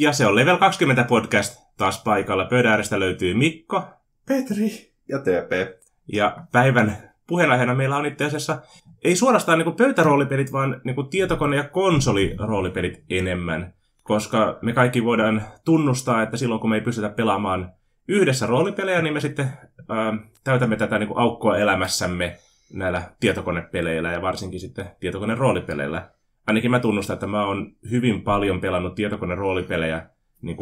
Ja se on Level 20 podcast taas paikalla. Pöydän löytyy Mikko. Petri ja TP. Ja päivän puheenaiheena meillä on itse asiassa ei suorastaan niin pöytäroolipelit, vaan niin tietokone- ja konsoliroolipelit enemmän. Koska me kaikki voidaan tunnustaa, että silloin kun me ei pystytä pelaamaan yhdessä roolipelejä, niin me sitten ää, täytämme tätä niin aukkoa elämässämme näillä tietokonepeleillä ja varsinkin sitten tietokoneen roolipeleillä ainakin mä tunnustan, että mä oon hyvin paljon pelannut tietokoneen roolipelejä niin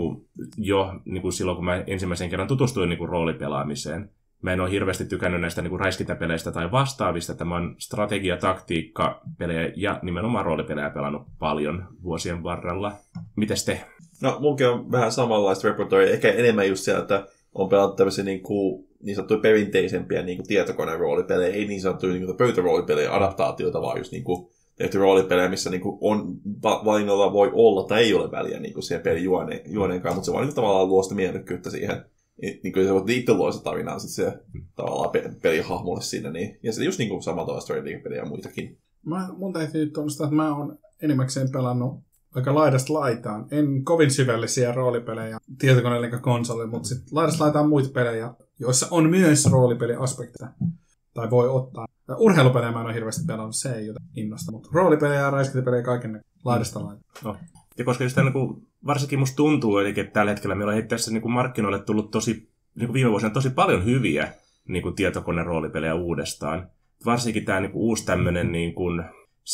jo niin silloin, kun mä ensimmäisen kerran tutustuin niin roolipelaamiseen. Mä en ole hirveästi tykännyt näistä niin kuin räiskintäpeleistä tai vastaavista. Tämä on strategia, taktiikka, pelejä ja nimenomaan roolipelejä pelannut paljon vuosien varrella. Mites te? No munkin on vähän samanlaista repertoria, ehkä enemmän just siellä, että on pelannut tämmöisiä niin, kuin, niin sanottuja perinteisempiä niin kuin tietokoneen roolipelejä, ei niin sanottuja niin pöytäroolipelejä, adaptaatioita, vaan just niin kuin tehty roolipelejä, missä niin on, valinnoilla voi olla tai ei ole väliä niin siihen pelin juoneen, juoneenkaan, mutta se vaan niin tavallaan luo sitä miellykkyyttä siihen. Niin kuin se voit itse luo se tarinaa sit se tavallaan pe- pelihahmolle siinä. Niin. Ja se just niin kuin samalla tavalla strategia ja muitakin. Mä, mun täytyy tunnustaa, että mä oon enimmäkseen pelannut aika laidasta laitaan. En kovin syvällisiä roolipelejä tietokoneelle eikä konsoli, mutta sitten laidasta laitaan muita pelejä, joissa on myös roolipeliaspekteja. Tai voi ottaa. Urheilupelejä mä en ole hirveästi pelannut, se ei joten innosta, mutta roolipelejä ja räiskintäpelejä kaiken laidasta laita. No. Ja koska just niin kuin, varsinkin musta tuntuu, eli että tällä hetkellä meillä on tässä niin kuin markkinoille tullut tosi, niin kuin viime vuosina tosi paljon hyviä niin kuin tietokoneroolipelejä uudestaan. Varsinkin tämä niin kuin, uusi tämmöinen niin kuin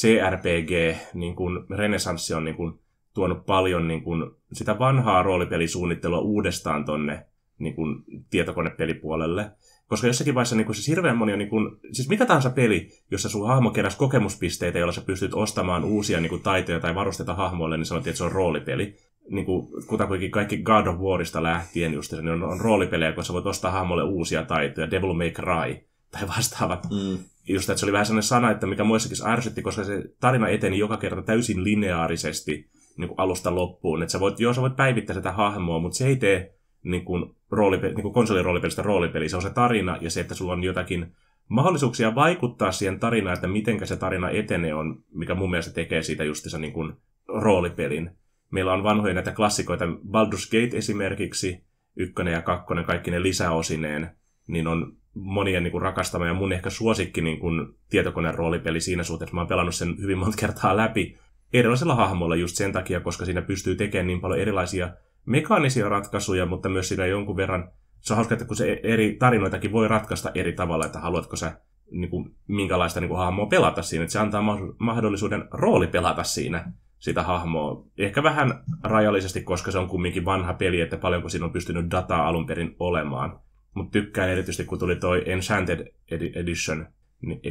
CRPG, niin kuin renesanssi on niin kuin, tuonut paljon niin kuin, sitä vanhaa roolipelisuunnittelua uudestaan tonne niin kuin, tietokonepelipuolelle. Koska jossakin vaiheessa niin kuin, siis hirveän moni on, niin kuin, siis mikä tahansa peli, jossa sun hahmo keräsi kokemuspisteitä, joilla sä pystyt ostamaan uusia niin kuin, taitoja tai varusteita hahmoille, niin sanottiin, että se on roolipeli. Niin kuin, kutakuinkin kaikki God of Warista lähtien just, niin on, on roolipelejä, kun sä voit ostaa hahmolle uusia taitoja, Devil May Cry tai vastaavat. Mm. Just, että se oli vähän sellainen sana, että mikä muissakin ärsytti, koska se tarina eteni joka kerta täysin lineaarisesti niin kuin alusta loppuun. Että sä voit, joo, sä voit päivittää sitä hahmoa, mutta se ei tee niin kuin, roolipe- niin kuin konsoliroolipelistä roolipeli. Se on se tarina ja se, että sulla on jotakin mahdollisuuksia vaikuttaa siihen tarinaan, että miten se tarina etenee on, mikä mun mielestä tekee siitä justissa niin kuin roolipelin. Meillä on vanhoja näitä klassikoita, Baldur's Gate esimerkiksi, ykkönen ja kakkonen, kaikki ne lisäosineen, niin on monien niin kuin rakastama ja mun ehkä suosikki niin kuin tietokoneen roolipeli siinä suhteessa. Mä oon pelannut sen hyvin monta kertaa läpi erilaisilla hahmoilla just sen takia, koska siinä pystyy tekemään niin paljon erilaisia mekaanisia ratkaisuja, mutta myös siinä jonkun verran, se on hauska, että kun se eri tarinoitakin voi ratkaista eri tavalla, että haluatko sä niin kuin, minkälaista niin kuin, hahmoa pelata siinä, että se antaa mahdollisuuden rooli pelata siinä sitä hahmoa. Ehkä vähän rajallisesti, koska se on kumminkin vanha peli, että paljonko siinä on pystynyt dataa alun perin olemaan. Mutta tykkään erityisesti, kun tuli toi Enchanted Edition,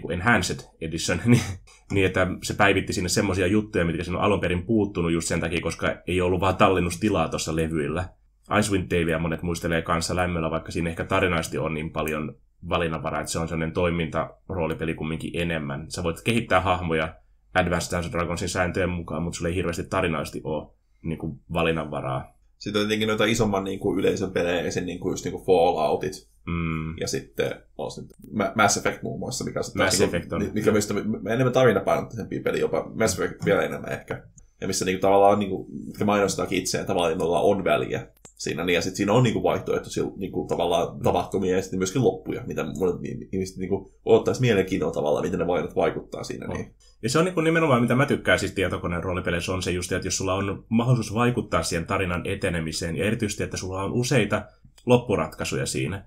Enhanced Edition, niin, niin että se päivitti sinne semmoisia juttuja, mitkä siinä on alun perin puuttunut just sen takia, koska ei ollut vaan tallennustilaa tuossa levyillä. Icewind Davea monet muistelee kanssa lämmöllä, vaikka siinä ehkä tarinaisesti on niin paljon valinnanvaraa, että se on sellainen toiminta-roolipeli kumminkin enemmän. Sä voit kehittää hahmoja Advanced Dungeons Dragonsin sääntöjen mukaan, mutta sulla ei hirveästi tarinaisesti ole niin kuin valinnanvaraa. Sitten on tietenkin noita isomman niin kuin yleisön pelejä, esim. Niin kuin just niin kuin Falloutit, Mm. Ja sitten on sitten Mass Effect muun muassa, mikä, on Mass Effect on. mikä on mistä enemmän tarinapainotteisempi peli, jopa Mass Effect vielä enemmän ehkä. Ja missä niinku tavallaan, niinku, mitkä mainostaakin itseään, tavallaan on väliä siinä. Niin, ja sitten siinä on niinku vaihtoehtoisia niinku, tavallaan tapahtumia ja sitten myöskin loppuja, mitä monet ihmiset niinku, odottaisi mielenkiinnolla tavallaan, miten ne voivat vaikuttaa siinä. Oh. Niin. Ja se on niinku nimenomaan, mitä mä tykkään siis tietokoneen roolipeleissä, on se just, että jos sulla on mahdollisuus vaikuttaa siihen tarinan etenemiseen, ja erityisesti, että sulla on useita loppuratkaisuja siinä.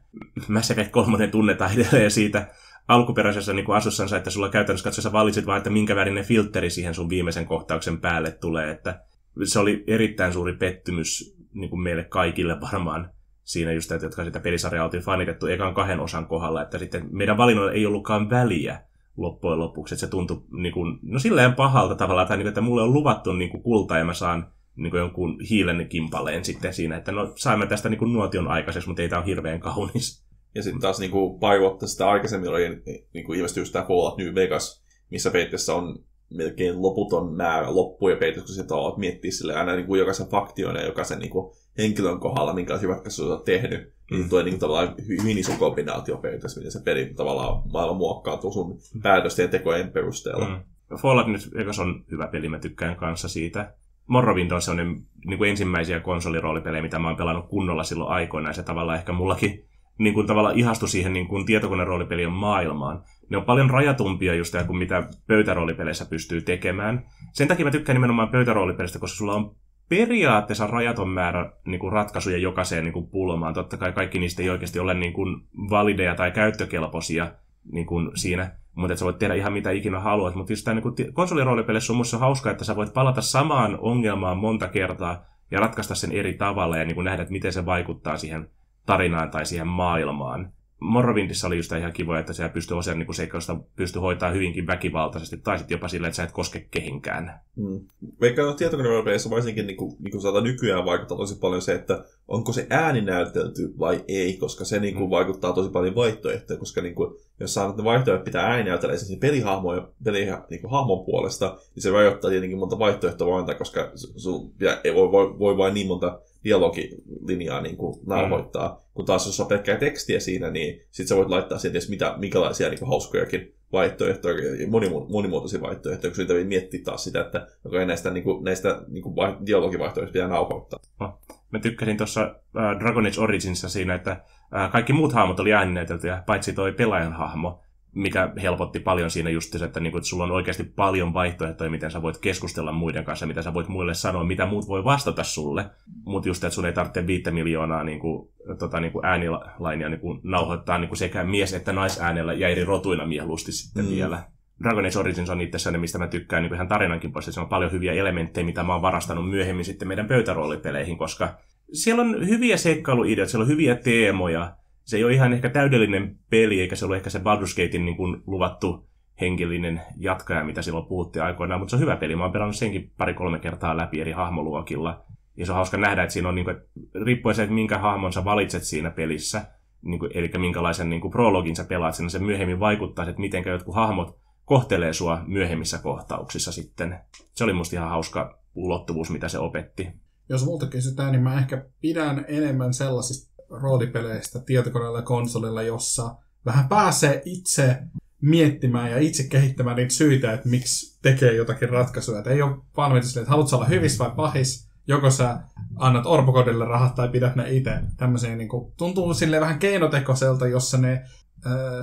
Mass Effect 3 tunnetaan edelleen siitä alkuperäisessä niin kuin asussansa, että sulla käytännössä katsoessa valitsit vain, että minkä värinen filtteri siihen sun viimeisen kohtauksen päälle tulee. Että se oli erittäin suuri pettymys niin kuin meille kaikille varmaan siinä just, että jotka sitä pelisarjaa oltiin fanitettu ekan kahden osan kohdalla, että sitten meidän valinnoilla ei ollutkaan väliä loppujen lopuksi, että se tuntui niin kuin, no silleen pahalta tavallaan, tai niin kuin, että mulle on luvattu niin kuin kulta ja mä saan niin kuin jonkun hiilen kimpaleen sitten siinä, että no saimme tästä niin kuin nuotion aikaiseksi, mutta ei tämä ole hirveän kaunis. Ja sitten taas niin kuin pari vuotta sitä aikaisemmin oli niin kuin ilmestyi just tämä Fallout New Vegas, missä periaatteessa on melkein loputon määrä loppuja periaatteessa, kun sitä olet miettiä sille aina niin kuin jokaisen faktion ja jokaisen niin kuin henkilön kohdalla, minkälaisia ratkaisuja olet tehnyt, niin mm. tulee niin kuin, tavallaan hyvin iso kombinaatio periaatteessa, miten se peli tavallaan maailma muokkautuu sun päätösten ja tekojen perusteella. Mm. Fallout nyt ekas on hyvä peli, mä tykkään kanssa siitä. Morrowind on sellainen niin kuin ensimmäisiä konsoliroolipelejä, mitä mä oon pelannut kunnolla silloin aikoinaan. Se tavallaan ehkä mullakin niin kuin tavallaan ihastui siihen niin kuin tietokoneroolipelien maailmaan. Ne on paljon rajatumpia just kuin mitä pöytäroolipeleissä pystyy tekemään. Sen takia mä tykkään nimenomaan pöytäroolipelistä, koska sulla on periaatteessa rajaton määrä niin kuin ratkaisuja jokaiseen niin kuin pulmaan. Totta kai kaikki niistä ei oikeasti ole niin kuin valideja tai käyttökelpoisia niin kuin siinä, mutta sä voit tehdä ihan mitä ikinä haluat. Mutta just tämä niin konsoliroolipeleissä on musta hauska, että sä voit palata samaan ongelmaan monta kertaa ja ratkaista sen eri tavalla ja niin kuin nähdä, että miten se vaikuttaa siihen tarinaan tai siihen maailmaan. Morrowindissa oli just ihan kivoja, että siellä pystyy osan niin seikkaista pystyy hoitaa hyvinkin väkivaltaisesti, tai sitten jopa silleen, että sä et koske kehinkään. Mm. Vaikka tietokoneroolipeleissä varsinkin niin kuin, niin kuin saada nykyään vaikuttaa tosi paljon se, että onko se ääni näytelty vai ei, koska se niin kuin, mm. vaikuttaa tosi paljon vaihtoehtoja, koska niin kuin, jos saat ne vaihtoehdot pitää ääni näytellä esimerkiksi pelihahmoja, pelihahmon niin hahmon puolesta, niin se rajoittaa tietenkin monta vaihtoehtoa vain, koska sun, ei voi, voi, voi vain niin monta dialogilinjaa niin kuin nauhoittaa. Mm. Kun taas jos on pelkkää tekstiä siinä, niin sit sä voit laittaa siihen edes mitä, minkälaisia niin kuin hauskojakin vaihtoehtoja, monimu- monimuotoisia vaihtoehtoja, kun siitä miettiä taas sitä, että onko näistä, niin kuin, näistä niin kuin dialogivaihtoehtoista pitää nauhoittaa. No. Mä tykkäsin tuossa äh, Dragon Age Originsissa siinä, että äh, kaikki muut hahmot oli ääninäyteltyjä, paitsi toi pelaajan hahmo mikä helpotti paljon siinä just se, että, niinku, että sulla on oikeasti paljon vaihtoehtoja, miten sä voit keskustella muiden kanssa, mitä sä voit muille sanoa, mitä muut voi vastata sulle. Mutta just, että sun ei tarvitse viittä miljoonaa niinku, tota, niinku äänilainia niinku, nauhoittaa niinku sekä mies- että naisäänellä ja eri rotuina mieluusti sitten mm. vielä. Dragon Age Origins on itse sellainen, mistä mä tykkään niin ihan tarinankin pois. Se on paljon hyviä elementtejä, mitä mä oon varastanut myöhemmin sitten meidän pöytäroolipeleihin, koska siellä on hyviä seikkailuideoita, siellä on hyviä teemoja, se ei ole ihan ehkä täydellinen peli, eikä se ole ehkä se Baldur's Gatein niin kuin luvattu henkilöinen jatkaja, mitä silloin puhuttiin aikoinaan, mutta se on hyvä peli. Mä oon pelannut senkin pari-kolme kertaa läpi eri hahmoluokilla. Ja se on hauska nähdä, että siinä on, niin kuin, riippuen se, että minkä hahmon sä valitset siinä pelissä, niin kuin, eli minkälaisen niin kuin prologin sä pelaat siinä, se myöhemmin vaikuttaa, että miten jotkut hahmot kohtelee sua myöhemmissä kohtauksissa sitten. Se oli musta ihan hauska ulottuvuus, mitä se opetti. Jos multa kysytään, niin mä ehkä pidän enemmän sellaisista roolipeleistä tietokoneella ja konsolilla, jossa vähän pääsee itse miettimään ja itse kehittämään niitä syitä, että miksi tekee jotakin ratkaisuja. Että ei ole valmiita sille, että haluatko olla hyvis vai pahis, joko sä annat orpokodille rahat tai pidät ne itse. Tämmöisiä niin kuin, tuntuu sille vähän keinotekoiselta, jossa ne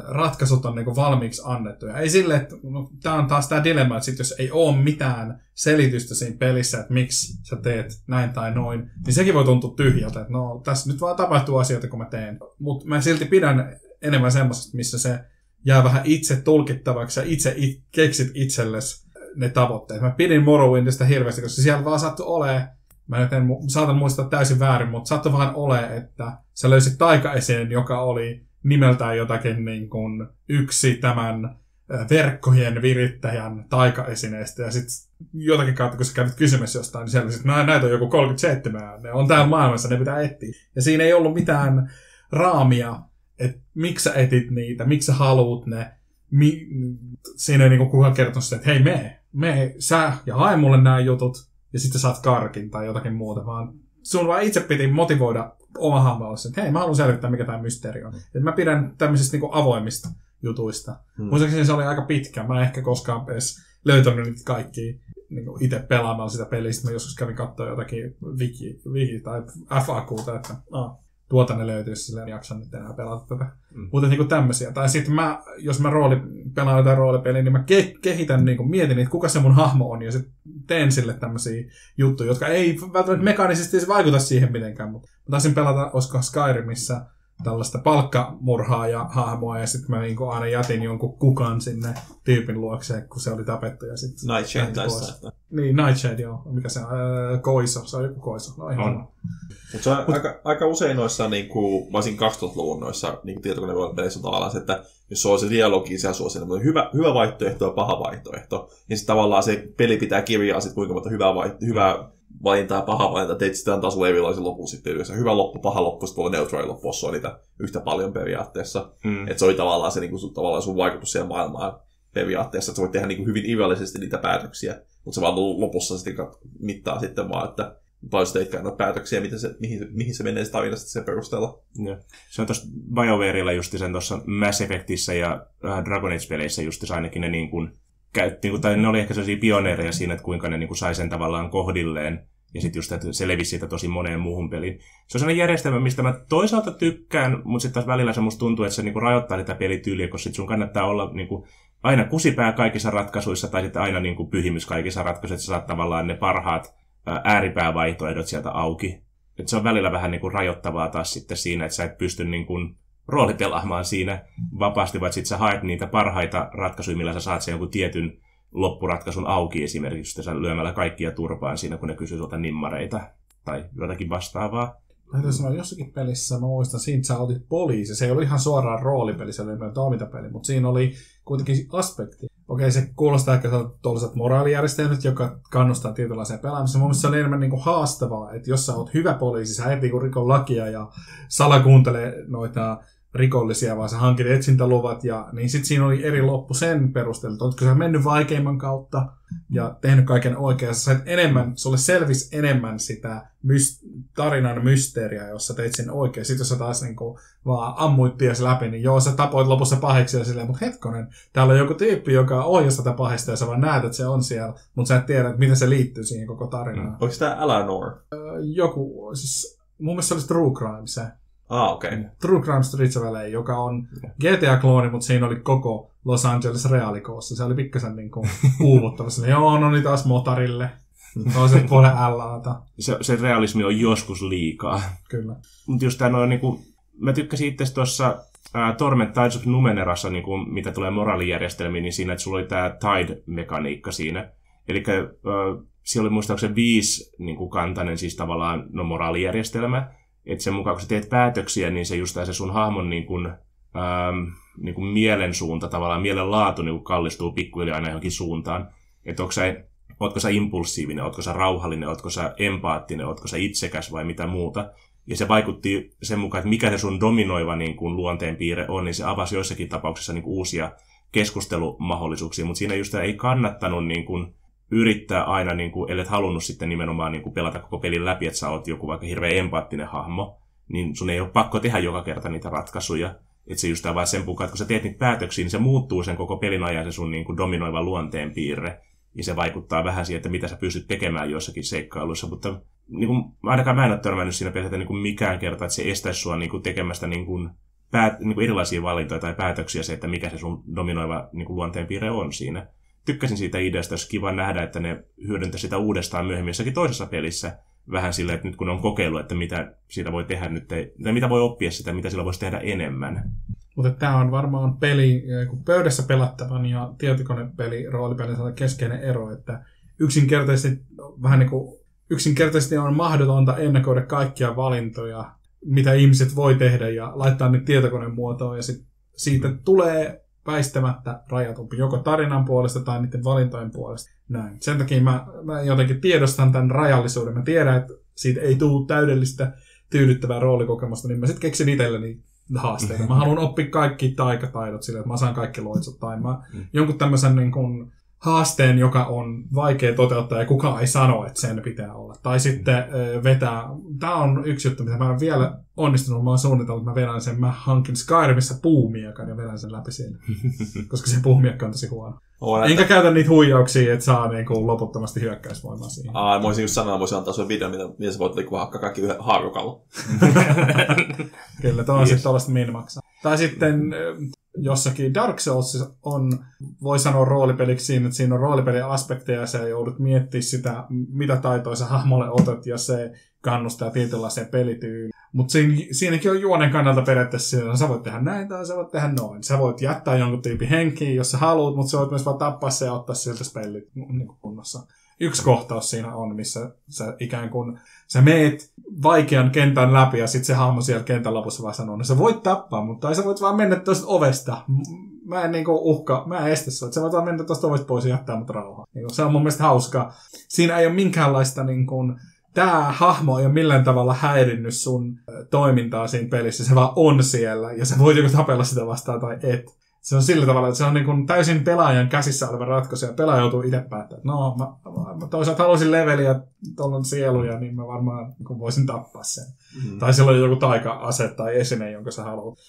ratkaisut on niinku valmiiksi annettu. Ja ei sille, että no, tämä on taas tämä dilemma, että sit jos ei ole mitään selitystä siinä pelissä, että miksi sä teet näin tai noin, niin sekin voi tuntua tyhjältä, että no tässä nyt vaan tapahtuu asioita, kun mä teen. Mutta mä silti pidän enemmän semmoisesta, missä se jää vähän itse tulkittavaksi ja itse it, keksit itsellesi ne tavoitteet. Mä pidin Morrowindista hirveästi, koska siellä vaan sattui olemaan Mä nyt en, saatan muistaa täysin väärin, mutta saattoi vaan ole, että sä löysit taikaeseen, joka oli nimeltään jotakin niin kuin yksi tämän verkkojen virittäjän taikaesineistä ja sitten jotakin kautta, kun sä kävit kysymässä jostain, niin siellä että näitä on joku 37, ne on täällä maailmassa, ne pitää etsiä. Ja siinä ei ollut mitään raamia, että miksi sä etit niitä, miksi sä haluut ne. Mi- siinä ei niinku kukaan kertonut sitä, että hei me, me, sä ja hae mulle nämä jutut, ja sitten saat karkin tai jotakin muuta, vaan sun vaan itse piti motivoida oma hahmo että hei, mä haluan selvittää, mikä tämä mysteeri on. Et mä pidän tämmöisistä niinku avoimista jutuista. Hmm. Muistaakseni se oli aika pitkä. Mä en ehkä koskaan edes löytänyt niitä kaikki niin itse pelaamalla sitä pelistä. Mä joskus kävin katsoa jotakin wiki, wiki tai FAQta, että ah, tuota ne löytyisi, silleen jaksan nyt enää pelata tätä. Mm. Mutta niin tämmöisiä. Tai sitten mä, jos mä rooli, pelaan jotain roolipeliä, niin mä ke- kehitän, niin kuin, mietin, että kuka se mun hahmo on, ja sitten teen sille tämmöisiä juttuja, jotka ei välttämättä mekaanisesti vaikuta siihen mitenkään, mutta taisin pelata, olisiko Skyrimissa, tällaista palkkamurhaa ja hahmoa, ja sitten mä niinku aina jätin jonkun kukan sinne tyypin luokse, kun se oli tapettu. Ja sit Nightshade taisi Niin, Nightshade, joo. Mikä se on? Öö, koiso. Se on joku koiso. No, ihan on. Mutta se on Mut, aika, aika, usein noissa, niin kuin, varsin 2000-luvun noissa niin tietokonepeleissä on tavallaan se, että jos se on se dialogi, se asuu siinä, mutta hyvä, hyvä vaihtoehto ja paha vaihtoehto. Ja sitten tavallaan se peli pitää kirjaa sit kuinka monta hyvää, vai, hyvää valinta ja paha valinta, teit sitten sulle erilaisen lopun sitten yhdessä. Hyvä loppu, paha loppu, sitten tulee neutraali loppu, on niitä yhtä paljon periaatteessa. Mm. Että se oli tavallaan se niin kuin, tavallaan sun vaikutus siihen maailmaan periaatteessa, että sä voit tehdä niin kuin hyvin irrallisesti niitä päätöksiä, mutta se vaan lopussa sitten mittaa sitten vaan, että paljon sä teitkään noita päätöksiä, miten se, mihin, mihin se menee se tarina sitten sen perusteella. Ja. Se on tuossa BioWareilla justi sen tuossa Mass Effectissä ja äh, Dragon Age-peleissä justi ainakin ne niin kuin käytti, tai ne oli ehkä sellaisia pioneereja siinä, että kuinka ne niin kuin sai sen tavallaan kohdilleen, ja sitten just, että se levisi siitä tosi moneen muuhun peliin. Se on sellainen järjestelmä, mistä mä toisaalta tykkään, mutta sitten taas välillä se musta tuntuu, että se niinku rajoittaa sitä pelityyliä, koska sit sun kannattaa olla niinku aina kusipää kaikissa ratkaisuissa tai sitten aina niinku pyhimys kaikissa ratkaisuissa, että sä saat tavallaan ne parhaat ääripäävaihtoehdot sieltä auki. Et se on välillä vähän niinku rajoittavaa taas sitten siinä, että sä et pysty niinku roolipelaamaan siinä vapaasti, vaan sitten sä haet niitä parhaita ratkaisuja, millä sä saat sen jonkun tietyn loppuratkaisun auki esimerkiksi, sä lyömällä kaikkia turpaan siinä, kun ne kysyy sulta nimmareita tai jotakin vastaavaa. Täytyy sanoa, jossakin pelissä, mä muistan, siinä sä otit poliisi. Se ei ollut ihan suoraan roolipeli, se oli toimintapeli, mutta siinä oli kuitenkin aspekti. Okei, se kuulostaa ehkä tuollaiset moraalijärjestelmät, joka kannustaa tietynlaiseen pelaamiseen. Mun mielestä se on enemmän niin kuin haastavaa, että jos sä oot hyvä poliisi, sä et niin rikon lakia ja salakuuntele noita rikollisia, vaan sä hankit etsintäluvat, ja niin sitten siinä oli eri loppu sen perusteella, että oletko sä mennyt vaikeimman kautta ja tehnyt kaiken oikein, sä enemmän, sulle selvisi enemmän sitä myst- tarinan mysteeriä, jos sä teit sen oikein. Sitten jos sä taas niin kuin, vaan ammuit ties läpi, niin joo, sä tapoit lopussa paheksi ja silleen, mutta hetkonen, täällä on joku tyyppi, joka ohjasi tätä pahesta ja sä vaan näet, että se on siellä, mutta sä et tiedä, että miten se liittyy siihen koko tarinaan. Mm. Onko tämä Eleanor? Joku, siis mun mielestä se olisi True Crime se. Ah, okei. Okay. True Crime Streets of LA, joka on GTA-klooni, mutta siinä oli koko Los Angeles reaalikoossa. Se oli pikkasen niin kuin uuvuttava. Joo, no niin taas motarille. Toisen puolen LAta. Se, se realismi on joskus liikaa. Kyllä. Mutta just tämä niin kuin, mä tykkäsin itse tuossa uh, Torment Tides of Numenerassa, niin kuin, mitä tulee moraalijärjestelmiin, niin siinä, että sulla oli tämä Tide-mekaniikka siinä. Eli uh, siellä oli muistaakseni viisi niin kuin kantainen siis tavallaan no, moraalijärjestelmä, että sen mukaan kun sä teet päätöksiä, niin se just se sun hahmon niin kuin, ähm, niin kuin mielen suunta, tavallaan mielen laatu niin kuin kallistuu pikkuhiljaa aina johonkin suuntaan. Että onko sä, ootko sä impulsiivinen, ootko sä rauhallinen, ootko sä empaattinen, ootko sä itsekäs vai mitä muuta. Ja se vaikutti sen mukaan, että mikä se sun dominoiva niin kuin luonteenpiirre on, niin se avasi joissakin tapauksissa niin kuin uusia keskustelumahdollisuuksia, mutta siinä just ei kannattanut niin kuin, yrittää aina, niin kuin, ellet halunnut sitten nimenomaan niin kuin pelata koko pelin läpi, että sä oot joku vaikka hirveän empaattinen hahmo, niin sun ei ole pakko tehdä joka kerta niitä ratkaisuja. Että se just vaan sen mukaan, että kun sä teet niitä päätöksiä, niin se muuttuu sen koko pelin ajan se sun niin kuin dominoiva luonteenpiirre. Ja se vaikuttaa vähän siihen, että mitä sä pystyt tekemään joissakin seikkailuissa. Mutta niin kuin, ainakaan mä en ole törmännyt siinä pelkästään niin kuin mikään kerta, että se estäisi sua niin kuin tekemästä niin kuin, päät, niin kuin erilaisia valintoja tai päätöksiä se, että mikä se sun dominoiva niin kuin luonteenpiirre on siinä tykkäsin siitä ideasta, olisi kiva nähdä, että ne hyödyntää sitä uudestaan myöhemmin jossakin toisessa pelissä vähän silleen, että nyt kun on kokeillut, että mitä siitä voi tehdä nyt, tai mitä voi oppia sitä, mitä sillä voisi tehdä enemmän. Mutta tämä on varmaan peli, eh, kun pöydässä pelattavan ja tietokonepeli, roolipelin keskeinen ero, että yksinkertaisesti vähän niin kuin yksinkertaisesti on mahdotonta ennakoida kaikkia valintoja, mitä ihmiset voi tehdä ja laittaa ne tietokoneen muotoon ja sit siitä tulee väistämättä rajatumpi, joko tarinan puolesta tai niiden valintojen puolesta. Näin. Sen takia mä, mä jotenkin tiedostan tämän rajallisuuden. Mä tiedän, että siitä ei tule täydellistä tyydyttävää roolikokemusta, niin mä sitten keksin itselleni haasteita. Mä haluan oppia kaikki taikataidot sille, että mä saan kaikki loitsut, tai mä mm. jonkun tämmöisen niin kuin, haasteen, joka on vaikea toteuttaa ja kukaan ei sano, että sen pitää olla. Tai sitten vetää, tämä on yksi juttu, mitä mä en vielä onnistunut, mä oon suunnitellut, että mä vedän sen, mä hankin Skyrimissa puumiekan ja vedän sen läpi siinä. koska se puumiekka on tosi huono. On, Enkä että... käytä niitä huijauksia, että saa niinku loputtomasti hyökkäysvoimaa siihen. Aa, mä voisin just sanoa, voisin antaa sun video, mitä, mitä sä voit liikkua hakkaa kaikki yhden haarukalla. Kyllä, tuo on yes. sitten tuollaista minmaksaa. Tai sitten jossakin Dark Souls on, voi sanoa roolipeliksi siinä, että siinä on roolipeliaspekteja ja sä joudut miettimään sitä, mitä taitoja sä hahmolle otat ja se kannustaa tietynlaiseen pelityyliin. Mutta siinä, siinäkin on juonen kannalta periaatteessa että sä voit tehdä näin tai sä voit tehdä noin. Sä voit jättää jonkun tyypin henkiin, jos sä haluat, mutta sä voit myös vaan tappaa se ja ottaa sieltä spellit niin kunnossa. Yksi kohtaus siinä on, missä sä ikään kuin sä meet vaikean kentän läpi ja sitten se hahmo siellä kentän lopussa vaan sanoo, no sä voit tappaa, mutta tai sä voit vaan mennä tuosta ovesta. Mä en niinku uhka, mä en estä sua. Sä voit vaan mennä tuosta ovesta pois ja jättää mut rauhaan. Niin se on mun mielestä hauskaa. Siinä ei ole minkäänlaista niin kuin, tämä hahmo ei ole millään tavalla häirinnyt sun toimintaa siinä pelissä. Se vaan on siellä ja sä voit joko tapella sitä vastaan tai et. Se on sillä tavalla, että se on niin kuin täysin pelaajan käsissä oleva ratkaisu, ja pelaaja joutuu itse päättämään, että no, mä, mä toisaalta haluaisin leveliä, tuolla on sieluja, niin mä varmaan niin voisin tappaa sen. Mm. Tai silloin joku taika-ase tai esine, jonka sä haluat.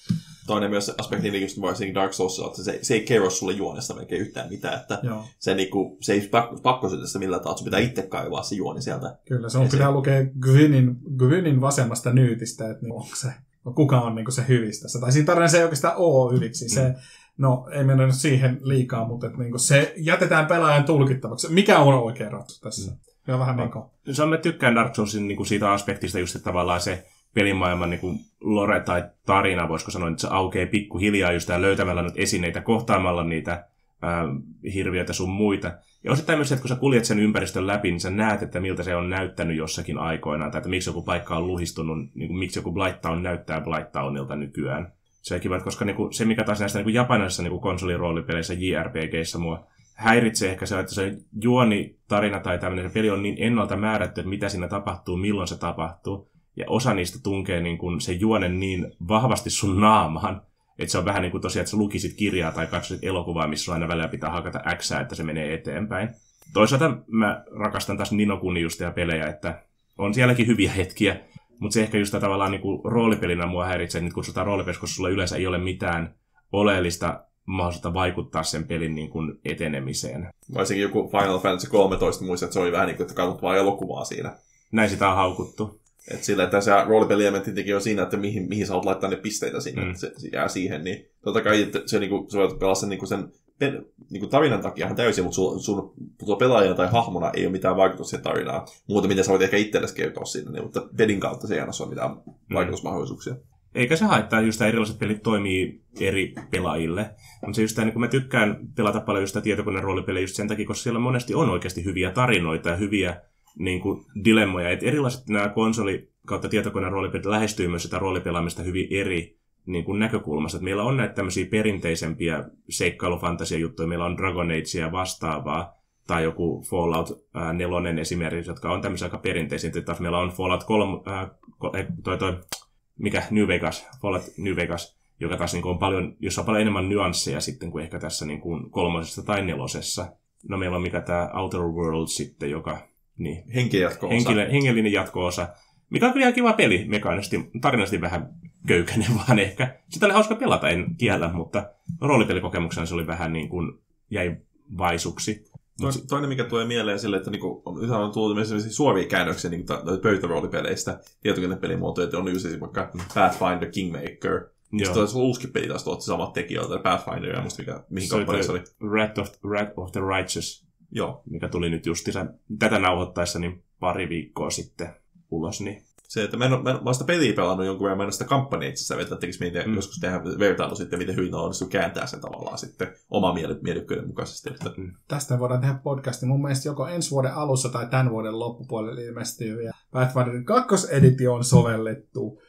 Toinen myös aspekti, niin just varsinkin Dark Souls, että se, se ei kerro sulle juonesta melkein yhtään mitään, että Joo. se, niinku, se ei pakko, pakko sitä millään tavalla, sun pitää itse kaivaa se juoni sieltä. Kyllä, se on pitää lukea Gwynin, Gwynin vasemmasta nyytistä, että niin onko se, no kuka on niin se hyvissä. Tai siinä tarinassa ei oikeastaan ole hyviksi. Se, mm. No, ei mennä nyt siihen liikaa, mutta että niin se jätetään pelaajan tulkittavaksi. Mikä on oikea ratkaisu tässä? Mm. Ja vähän niin kuin... Se on, mä tykkään Dark Soulsin niin kuin siitä aspektista just, että tavallaan se pelimaailman niin kuin lore tai tarina, voisiko sanoa, että se aukeaa pikkuhiljaa just löytämällä nyt esineitä, kohtaamalla niitä ää, hirviöitä sun muita. Ja osittain myös se, että kun sä kuljet sen ympäristön läpi, niin sä näet, että miltä se on näyttänyt jossakin aikoinaan, tai että miksi joku paikka on luhistunut, niin kuin, miksi joku Blighttown näyttää Blighttownilta nykyään. Se kiva, koska niin kuin, se, mikä taas näistä niin kuin japanilaisissa niin konsoliroolipeleissä, JRPGissä mua häiritsee ehkä se, että se juoni, tarina tai tämmöinen peli on niin ennalta määrätty, että mitä siinä tapahtuu, milloin se tapahtuu. Ja osa niistä tunkee niin kuin se juonen niin vahvasti sun naamaan, että se on vähän niin kuin tosiaan, että sä lukisit kirjaa tai katsoisit elokuvaa, missä aina välillä pitää hakata X, että se menee eteenpäin. Toisaalta mä rakastan taas Ninokuni just ja pelejä, että on sielläkin hyviä hetkiä, mutta se ehkä just tavallaan niin kuin roolipelinä mua häiritsee, että nyt kutsutaan roolipeliksi, koska sulla yleensä ei ole mitään oleellista mahdollisuutta vaikuttaa sen pelin niin kuin etenemiseen. Varsinkin joku Final Fantasy 13 muistat, että se oli vähän niin kuin, että katsot vain elokuvaa siinä. Näin sitä on haukuttu. Et sillä, että se roolipelielementti on siinä, että mihin, mihin sä haluat laittaa ne pisteitä sinne, mm. se, se, jää siihen, niin totta kai että se, niinku, sä voit pelaa sen, niinku sen pen, niinku tarinan takia ihan täysin, mutta sun, sun, sun pelaajana tai hahmona ei ole mitään vaikutusta siihen tarinaan. Muuta, mitä sä voit ehkä itsellesi kertoa sinne, niin, mutta pelin kautta se ei aina ole mitään mm. vaikutusmahdollisuuksia. Eikä se haittaa, just että erilaiset pelit toimii eri pelaajille. Mutta se just tämä, niin kun mä tykkään pelata paljon just tietokoneen roolipelejä just sen takia, koska siellä monesti on oikeasti hyviä tarinoita ja hyviä niin kuin, dilemmoja. Et erilaiset nämä konsoli kautta tietokoneen roolipelit lähestyy myös sitä roolipelaamista hyvin eri niin kuin näkökulmasta. Et meillä on näitä tämmöisiä perinteisempiä seikkailufantasia-juttuja, meillä on Dragon Age ja vastaavaa, tai joku Fallout 4 esimerkiksi, jotka on tämmöisiä aika perinteisiä. Taas meillä on Fallout 3, äh, toi, toi, mikä New Vegas, Fallout New Vegas, joka taas niin kuin on paljon, jossa on paljon enemmän nyansseja sitten kuin ehkä tässä niin kuin kolmosessa tai nelosessa. No meillä on mikä tämä Outer World sitten, joka... Niin, jatko-osa. Henkilö, hengellinen jatko-osa. Mikä on kyllä ihan kiva peli mekaanisesti, tarinasti vähän köykäinen vaan ehkä. Sitä oli hauska pelata, en kiellä, mutta roolipelikokemuksena se oli vähän niin kuin jäi vaisuksi. Mut... Toinen, mikä tulee mieleen sille, että niinku, on, on tullut myös suoria käännöksiä niinku, pöytäroolipeleistä, tietokonepelimuotoja, että on just vaikka Pathfinder, Kingmaker, Joo. Sitten uusi peli taas tuotti samat tekijöiltä, Pathfinder ja musta mikä, mihin se oli. Wrath of, Wrath of the Righteous, Joo. mikä tuli nyt justiinsa tätä nauhoittaessa niin pari viikkoa sitten ulos, niin se, että mä en, ole, mä en, mä sitä peliä pelannut jonkun verran, mä en sitä kampanjaa itse asiassa että tekisi mm. joskus tehdä vertailu sitten, miten hyvin on onnistunut kääntää sen tavallaan sitten oma mieli, mielikkyyden mukaisesti. Että... Mm. Tästä voidaan tehdä podcasti. Mun mielestä joko ensi vuoden alussa tai tämän vuoden loppupuolella ilmestyy. Ja Pathfinderin kakkoseditio on sovellettu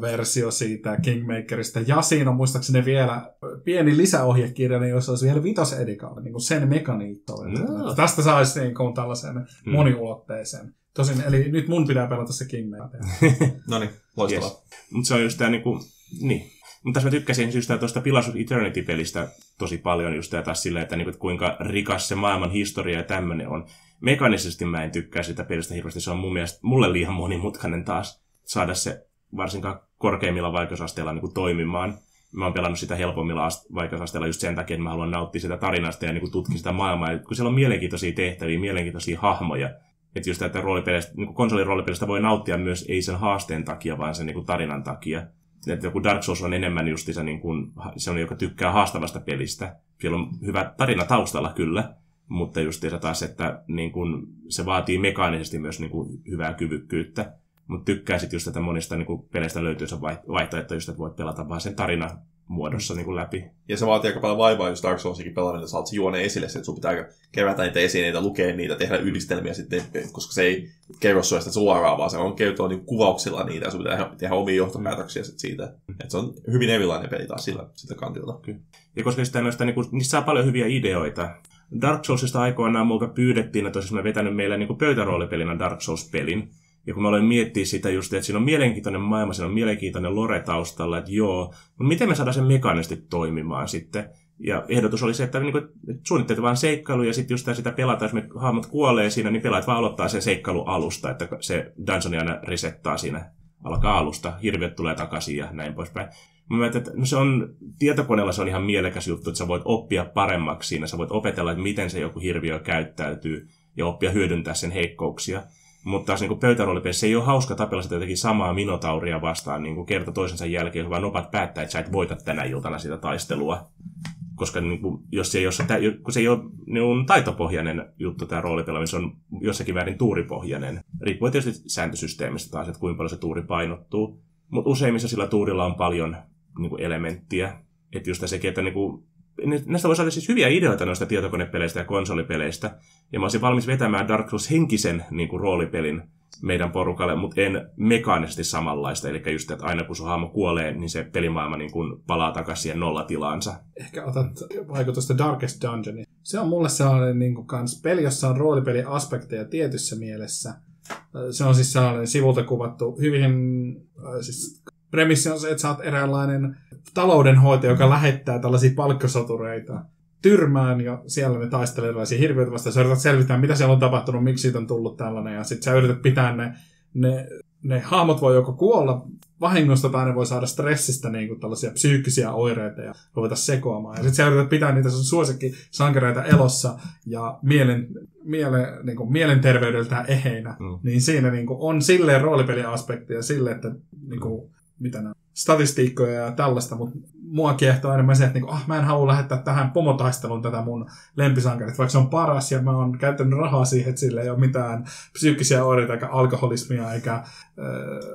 versio siitä Kingmakerista. Ja siinä on muistaakseni vielä pieni lisäohjekirja, niin jos olisi vielä vitosedikaali, niin kuin sen mekaniikka. No. Tästä saisi niin kuin tällaisen mm. moniulotteisen Tosin, eli nyt mun pitää pelata se Kingmaker. no niin, loistavaa. Yes. Mutta se on just tämä niinku, niin. Mutta tässä mä tykkäsin just tuosta Pillars of Eternity-pelistä tosi paljon just tämä taas silleen, että, niinku, että kuinka rikas se maailman historia ja tämmöinen on. Mekanisesti mä en tykkää sitä pelistä hirveästi. Se on mun mielestä mulle liian monimutkainen taas saada se varsinkaan korkeimmilla vaikeusasteilla niin kuin toimimaan. Mä oon pelannut sitä helpommilla vaikeusasteilla just sen takia, että mä haluan nauttia sitä tarinasta ja niin kuin tutkia sitä maailmaa. Ja kun siellä on mielenkiintoisia tehtäviä, mielenkiintoisia hahmoja, että just että roolipeleistä, niin konsoliroolipeleistä voi nauttia myös ei sen haasteen takia, vaan sen niin kuin tarinan takia. Että joku Dark Souls on enemmän se, niin kuin, se on, joka tykkää haastavasta pelistä. Siellä on hyvä tarina taustalla kyllä, mutta just taas, että niin kuin, se vaatii mekaanisesti myös niin kuin, hyvää kyvykkyyttä. Mutta tykkää sitten just, että monista niin kuin, peleistä löytyy se vaihtoehto, just, että voit pelata vaan sen tarina muodossa niin kuin läpi. Ja se vaatii aika paljon vaivaa, jos Dark Soulsikin pelaa, että saat juone esille, että sun pitää kerätä niitä esineitä, lukea niitä, tehdä yhdistelmiä sitten, koska se ei kerro sua sitä suoraan, vaan se on kertoa niin kuvauksilla niitä, ja sun pitää tehdä omia johtopäätöksiä sitten siitä. Että se on hyvin erilainen peli taas sillä, sitä kantilta. Kyllä. Ja koska sitä noista, niin kuin, niissä saa paljon hyviä ideoita. Dark Soulsista aikoinaan multa pyydettiin, että olisin vetänyt meille niin pöytäroolipelinä Dark Souls-pelin. Ja kun mä olen miettinyt sitä just, että siinä on mielenkiintoinen maailma, siinä on mielenkiintoinen lore taustalla, että joo, mutta miten me saadaan sen mekaanisesti toimimaan sitten? Ja ehdotus oli se, että niin kuin, suunnittelet vaan seikkailu ja sitten just sitä pelata, jos me hahmot kuolee siinä, niin pelaat vaan aloittaa sen seikkailun alusta, että se dungeoni aina resettaa siinä, alkaa alusta, hirviöt tulee takaisin ja näin poispäin. Mä mietin, että no se on, tietokoneella se on ihan mielekäs juttu, että sä voit oppia paremmaksi siinä, sä voit opetella, että miten se joku hirviö käyttäytyy ja oppia hyödyntää sen heikkouksia. Mutta taas niin pöytäroolipelissä ei ole hauska tapella sitä jotenkin samaa minotauria vastaan niin kuin kerta toisensa jälkeen, vaan nopat päättää, että sä et voita tänä iltana sitä taistelua. Koska niin kuin, jos se ei ole, kun se ei ole niin taitopohjainen juttu tämä roolipelaaminen, se on jossakin väärin tuuripohjainen. Riippuu tietysti sääntösysteemistä taas, että kuinka paljon se tuuri painottuu. Mutta useimmissa sillä tuurilla on paljon niin kuin elementtiä. Että just sekin, että niin kuin, näistä voisi olla siis hyviä ideoita noista tietokonepeleistä ja konsolipeleistä. Ja mä olisin valmis vetämään Dark Souls henkisen niin kuin, roolipelin meidän porukalle, mutta en mekaanisesti samanlaista. Eli just, että aina kun sun kuolee, niin se pelimaailma niin kuin palaa takaisin siihen nollatilaansa. Ehkä otat vaikutusta Darkest Dungeon. Se on mulle sellainen niin kuin kans peli, jossa on roolipeliaspekteja tietyssä mielessä. Se on siis sellainen sivulta kuvattu hyvin, siis premissi on se, että sä oot eräänlainen taloudenhoitaja, joka lähettää tällaisia palkkasotureita tyrmään ja siellä ne taistelee erilaisia hirviöitä vastaan. Sä yrität selvittää, mitä siellä on tapahtunut, miksi siitä on tullut tällainen ja sitten sä yrität pitää ne, ne, ne hahmot voi joko kuolla vahingosta tai ne voi saada stressistä niin kuin tällaisia psyykkisiä oireita ja ruveta sekoamaan. Ja sitten sä yrität pitää niitä sun suosikki sankareita elossa ja mielen, miele, niin kuin mielenterveydeltään eheinä. Mm. Niin siinä niin kuin on silleen roolipeliaspektia sille, että niin kuin, mitä nämä statistiikkoja ja tällaista, mutta mua kiehtoo enemmän se, että niinku, ah, mä en halua lähettää tähän pomotaisteluun tätä mun lempisankarit, vaikka se on paras ja mä oon käyttänyt rahaa siihen, että sillä ei ole mitään psyykkisiä oireita eikä alkoholismia eikä äh,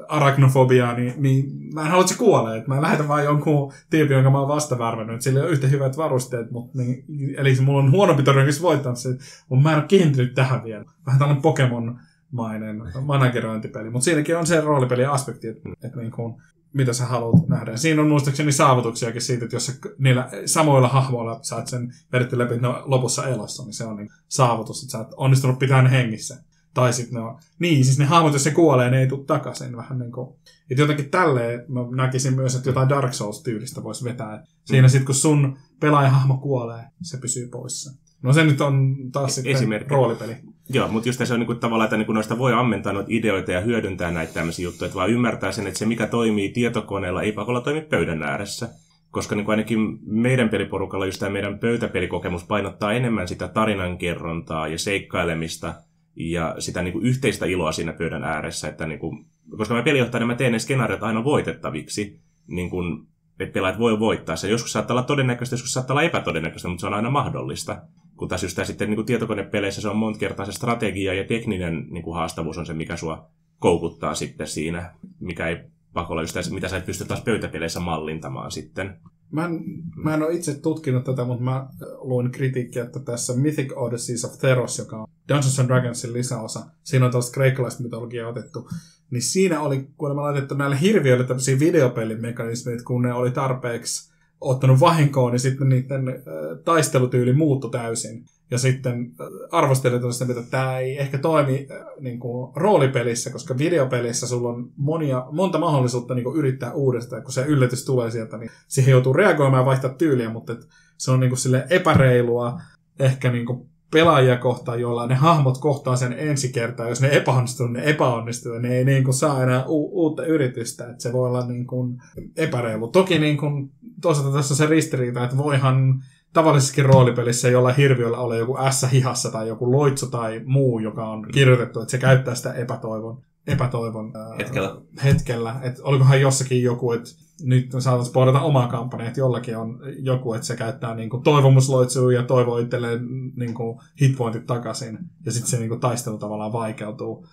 arachnofobiaa, niin, niin mä en halua, että se kuolee. Että mä lähetän vaan jonkun tyypin, jonka mä oon vasta värvännyt, sillä ei ole yhtä hyvät varusteet, mutta niin, eli se mulla on huonompi todennäköisesti voittaa se, mutta mä en ole kiintynyt tähän vielä. Vähän tällainen Pokemon mainen managerointipeli, mutta siinäkin on se roolipeli-aspekti, että, että niin kuin, mitä sä haluat nähdä. Siinä on muistaakseni saavutuksiakin siitä, että jos sä niillä samoilla hahmoilla saat sen vedetty läpi no, lopussa elossa, niin se on niin saavutus, että sä oot onnistunut pitää ne hengissä. Tai sitten ne on, niin, siis ne hahmot, jos se kuolee, ne ei tule takaisin. Vähän niin kuin, että jotenkin tälleen mä näkisin myös, että jotain Dark Souls-tyylistä voisi vetää. Siinä sitten, kun sun pelaajahahmo kuolee, se pysyy poissa. No se nyt on taas sitten Esimerkki. roolipeli. Joo, mutta just se on niinku tavallaan, että niinku noista voi ammentaa noita ideoita ja hyödyntää näitä tämmöisiä juttuja, että vaan ymmärtää sen, että se mikä toimii tietokoneella ei pakolla toimi pöydän ääressä. Koska niin kuin ainakin meidän peliporukalla just tämä meidän pöytäpelikokemus painottaa enemmän sitä tarinankerrontaa ja seikkailemista ja sitä niin kuin yhteistä iloa siinä pöydän ääressä. Että niin kuin, koska mä pelijohtajana mä teen ne skenaariot aina voitettaviksi, niin kuin, että pelaajat voi voittaa se. Joskus saattaa olla todennäköistä, joskus saattaa olla epätodennäköistä, mutta se on aina mahdollista. Kun taas just sitten niin kuin tietokonepeleissä se on monta kertaa se strategia ja tekninen niin kuin haastavuus on se, mikä sua koukuttaa sitten siinä, mikä ei pakolla just mitä sä et pysty taas pöytäpeleissä mallintamaan sitten. Mä en, mä en ole itse tutkinut tätä, mutta mä luin kritiikkiä, että tässä Mythic Odysseys of Theros, joka on Dungeons and Dragonsin lisäosa, siinä on tällaista kreikkalaista mytologiaa otettu, niin siinä oli kuulemma laitettu näille hirviöille tämmöisiä videopelimekanismeja, kun ne oli tarpeeksi ottanut vahinkoon, niin sitten niiden taistelutyyli muuttui täysin. Ja sitten arvostelijat sitä, että tämä ei ehkä toimi niin kuin, roolipelissä, koska videopelissä sulla on monia, monta mahdollisuutta niin kuin, yrittää uudestaan. Kun se yllätys tulee sieltä, niin siihen joutuu reagoimaan ja vaihtaa tyyliä, mutta et, se on niin kuin, sille epäreilua ehkä niin kuin, pelaajia kohtaan, joilla ne hahmot kohtaa sen ensi kertaa. Jos ne epäonnistuu, ne epäonnistuu. Ne ei niin kuin, saa enää u- uutta yritystä. Että se voi olla niin kuin, epäreilu. Toki niin kuin, toisaalta tässä on se ristiriita, että voihan tavallisessakin roolipelissä jollain hirviöllä ole joku S hihassa tai joku loitsu tai muu, joka on kirjoitettu, että se käyttää sitä epätoivon, epätoivon hetkellä. Ää, hetkellä. Että olikohan jossakin joku, että nyt saataisiin spoilata omaa kampanjaa, että jollakin on joku, että se käyttää niinku toivomusloitsua ja toivoo itselleen niinku hitpointit takaisin, ja sitten se niinku taistelu tavallaan vaikeutuu.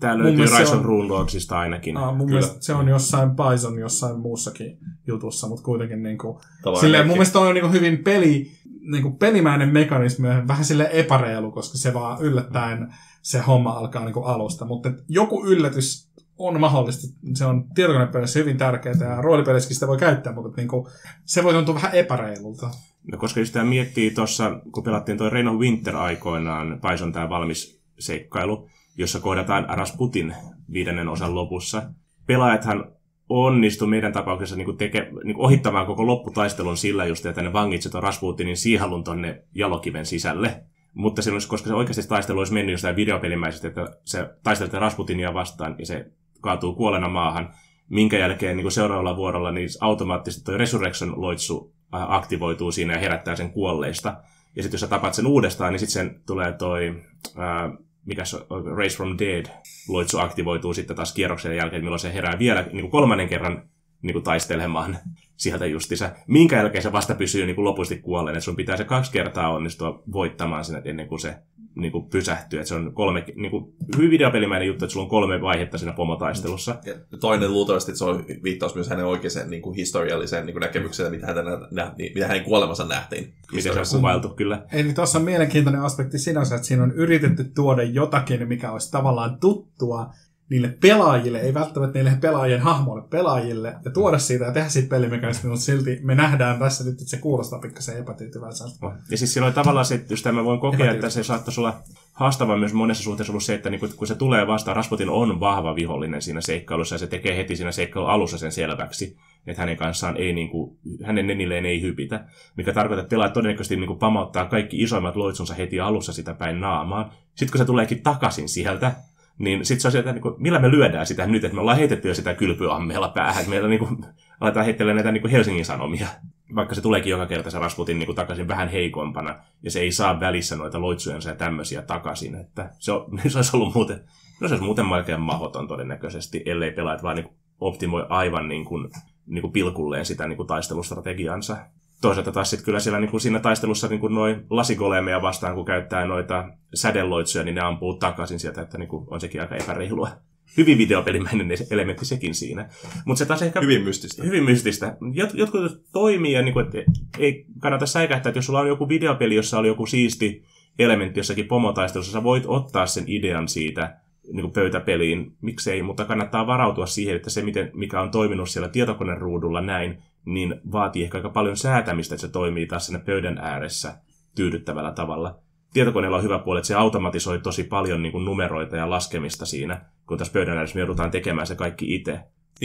Tämä löytyy Rise of Rune Lordsista ainakin. Aa, mun Kyllä. mielestä se on jossain Bison jossain muussakin jutussa, mutta kuitenkin niin kuin, silleen, mun mielestä on niin kuin hyvin peli, niin kuin pelimäinen mekanismi, vähän sille epäreilu, koska se vaan yllättäen se homma alkaa niin kuin alusta. Mutta joku yllätys on mahdollista. Se on tietokonepelissä hyvin tärkeää ja roolipeleissäkin sitä voi käyttää, mutta niin kuin, se voi tuntua vähän epäreilulta. No koska jos sitä miettii tuossa, kun pelattiin tuo Reino Winter aikoinaan, Bison tämä valmis seikkailu, jossa kohdataan Rasputin viidennen osan lopussa. Pelaajathan onnistu meidän tapauksessa niin teke, niin ohittamaan koko lopputaistelun sillä just, että ne vangitset on Rasputinin siihalun tonne jalokiven sisälle. Mutta silloin, koska se oikeasti taistelu olisi mennyt jostain videopelimäisesti, että se taistelee Rasputinia vastaan ja se kaatuu kuolena maahan, minkä jälkeen niin kuin seuraavalla vuorolla niin automaattisesti tuo Resurrection-loitsu aktivoituu siinä ja herättää sen kuolleista. Ja sitten jos sä tapat sen uudestaan, niin sitten sen tulee toi, ää, mikä se Race from Dead, loitsu aktivoituu sitten taas kierroksen jälkeen, milloin se herää vielä niin kuin kolmannen kerran niin kuin taistelemaan sieltä justiinsa, minkä jälkeen se vasta pysyy niin kuin lopusti kuolleen, että sun pitää se kaksi kertaa onnistua voittamaan sinne ennen kuin se niin kuin pysähtyy. Että se on kolme, niin kuin, hyvin videopelimäinen juttu, että sulla on kolme vaihetta siinä pomotaistelussa. Ja toinen luultavasti, että se on viittaus myös hänen oikeaan niin kuin historialliseen niin kuin näkemykseen, mitä, häntä nä, niin, mitä hänen kuolemansa nähtiin. Miten se on kuvailtu, kyllä. Eli tuossa on mielenkiintoinen aspekti sinänsä, että siinä on yritetty tuoda jotakin, mikä olisi tavallaan tuttua, niille pelaajille, ei välttämättä niille pelaajien hahmoille, pelaajille, ja tuoda siitä ja tehdä siitä pelimekanismi, mutta silti me nähdään tässä nyt, että se kuulostaa pikkasen epätyytyväiseltä. Ja siis silloin tavallaan se, just mä voin kokea, että se saattaisi olla haastava myös monessa suhteessa ollut se, että niin kun se tulee vastaan, Rasputin on vahva vihollinen siinä seikkailussa, ja se tekee heti siinä seikkailun alussa sen selväksi, että hänen kanssaan ei, niin kuin, hänen nenilleen ei hypitä, mikä tarkoittaa, että pelaajat todennäköisesti niin kuin pamauttaa kaikki isoimmat loitsunsa heti alussa sitä päin naamaan. Sitten kun se tuleekin takaisin sieltä, niin sitten se on se, että niin kuin, millä me lyödään sitä nyt, että me ollaan heitetty jo sitä kylpyammeella päähän, meillä niin kuin, aletaan heittelemään näitä niin kuin Helsingin Sanomia. Vaikka se tuleekin joka kerta se Rasputin niin kuin, takaisin vähän heikompana, ja se ei saa välissä noita loitsujensa ja tämmöisiä takaisin, että se, on, se olisi ollut muuten, no se olisi muuten melkein mahdoton todennäköisesti, ellei pelaajat vaan niin kuin, optimoi aivan niin kuin, niin kuin pilkulleen sitä niin kuin taistelustrategiansa toisaalta taas sitten kyllä siellä niin kuin siinä taistelussa niin kuin noin lasikolemeja vastaan, kun käyttää noita sädeloitsuja, niin ne ampuu takaisin sieltä, että niin kuin on sekin aika epäreilua. Hyvin videopelimäinen elementti sekin siinä. Mutta se taas ehkä... Hyvin mystistä. Hyvin mystistä. Jot, jotkut toimii ja niin kuin, että ei kannata säikähtää, että jos sulla on joku videopeli, jossa oli joku siisti elementti jossakin pomotaistelussa, sä voit ottaa sen idean siitä niin kuin pöytäpeliin, miksei, mutta kannattaa varautua siihen, että se, miten, mikä on toiminut siellä tietokoneruudulla näin, niin vaatii ehkä aika paljon säätämistä, että se toimii taas sinne pöydän ääressä tyydyttävällä tavalla. Tietokoneella on hyvä puoli, että se automatisoi tosi paljon niin kuin numeroita ja laskemista siinä, kun tässä pöydän ääressä me joudutaan tekemään se kaikki itse.